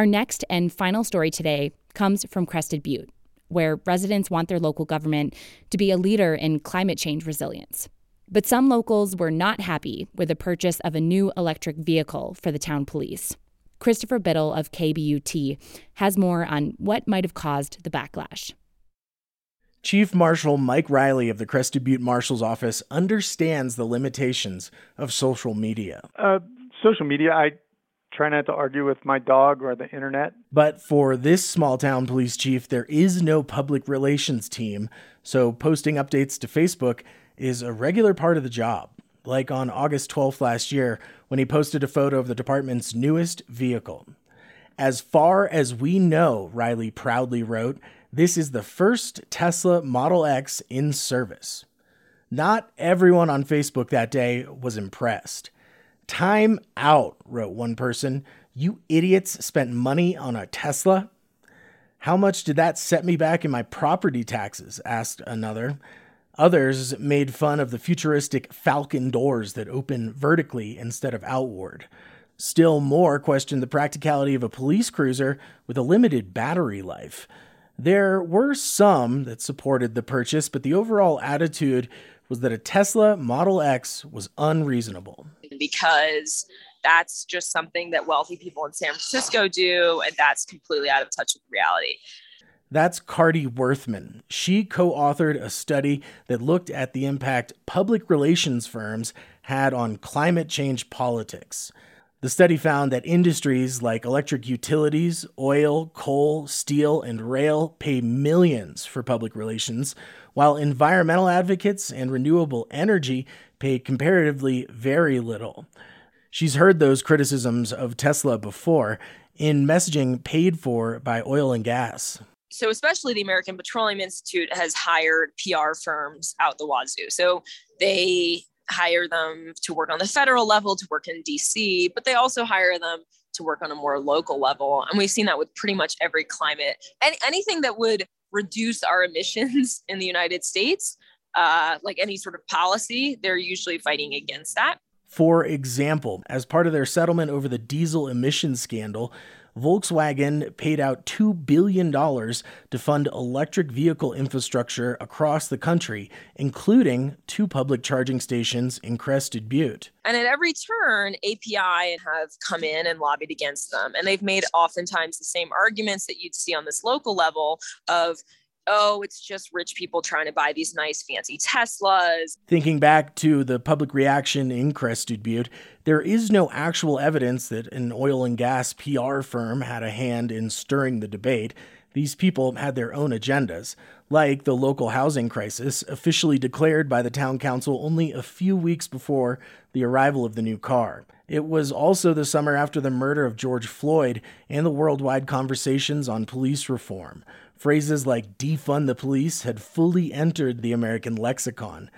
Our next and final story today comes from Crested Butte, where residents want their local government to be a leader in climate change resilience. But some locals were not happy with the purchase of a new electric vehicle for the town police. Christopher Biddle of KBUT has more on what might have caused the backlash. Chief Marshal Mike Riley of the Crested Butte Marshal's Office understands the limitations of social media. Uh, social media, I try not to argue with my dog or the internet. But for this small town police chief, there is no public relations team, so posting updates to Facebook is a regular part of the job. Like on August 12th last year, when he posted a photo of the department's newest vehicle. As far as we know, Riley proudly wrote, this is the first Tesla Model X in service. Not everyone on Facebook that day was impressed. Time out, wrote one person. You idiots spent money on a Tesla? How much did that set me back in my property taxes? asked another. Others made fun of the futuristic Falcon doors that open vertically instead of outward. Still more questioned the practicality of a police cruiser with a limited battery life. There were some that supported the purchase, but the overall attitude was that a Tesla Model X was unreasonable. Because that's just something that wealthy people in San Francisco do, and that's completely out of touch with reality. That's Carter Werthman. She co authored a study that looked at the impact public relations firms had on climate change politics. The study found that industries like electric utilities, oil, coal, steel, and rail pay millions for public relations, while environmental advocates and renewable energy pay comparatively very little. She's heard those criticisms of Tesla before in messaging paid for by oil and gas. So, especially the American Petroleum Institute has hired PR firms out the wazoo. So, they hire them to work on the federal level, to work in DC, but they also hire them to work on a more local level. And we've seen that with pretty much every climate, any, anything that would reduce our emissions in the United States, uh, like any sort of policy, they're usually fighting against that. For example, as part of their settlement over the diesel emissions scandal, Volkswagen paid out $2 billion to fund electric vehicle infrastructure across the country, including two public charging stations in Crested Butte. And at every turn, API have come in and lobbied against them. And they've made oftentimes the same arguments that you'd see on this local level of, oh, it's just rich people trying to buy these nice fancy Teslas. Thinking back to the public reaction in Crested Butte, there is no actual evidence that an oil and gas PR firm had a hand in stirring the debate. These people had their own agendas, like the local housing crisis, officially declared by the town council only a few weeks before the arrival of the new car. It was also the summer after the murder of George Floyd and the worldwide conversations on police reform. Phrases like defund the police had fully entered the American lexicon.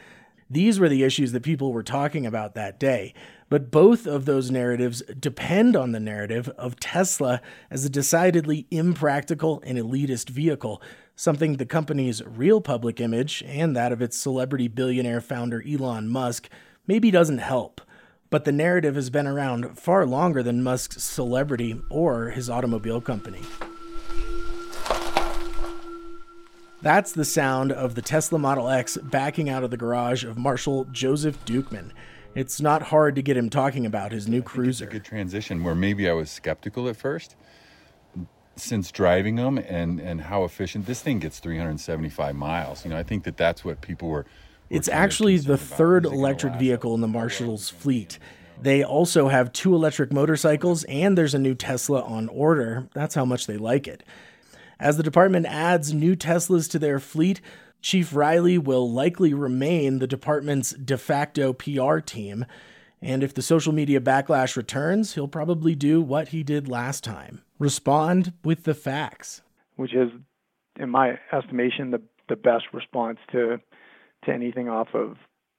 These were the issues that people were talking about that day. But both of those narratives depend on the narrative of Tesla as a decidedly impractical and elitist vehicle, something the company's real public image and that of its celebrity billionaire founder Elon Musk maybe doesn't help. But the narrative has been around far longer than Musk's celebrity or his automobile company. That's the sound of the Tesla Model X backing out of the garage of Marshal Joseph Dukeman. It's not hard to get him talking about his new cruiser. good transition where maybe I was skeptical at first. Since driving them and, and how efficient this thing gets 375 miles, you know, I think that that's what people were. were it's actually the third electric vehicle in the Marshall's fleet. They also have two electric motorcycles, and there's a new Tesla on order. That's how much they like it. As the department adds new Teslas to their fleet, Chief Riley will likely remain the department's de facto PR team. And if the social media backlash returns, he'll probably do what he did last time respond with the facts. Which is, in my estimation, the, the best response to, to anything off of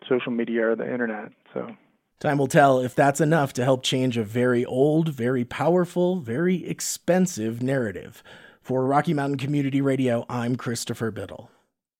social media or the internet. So. Time will tell if that's enough to help change a very old, very powerful, very expensive narrative. For Rocky Mountain Community Radio, I'm Christopher Biddle.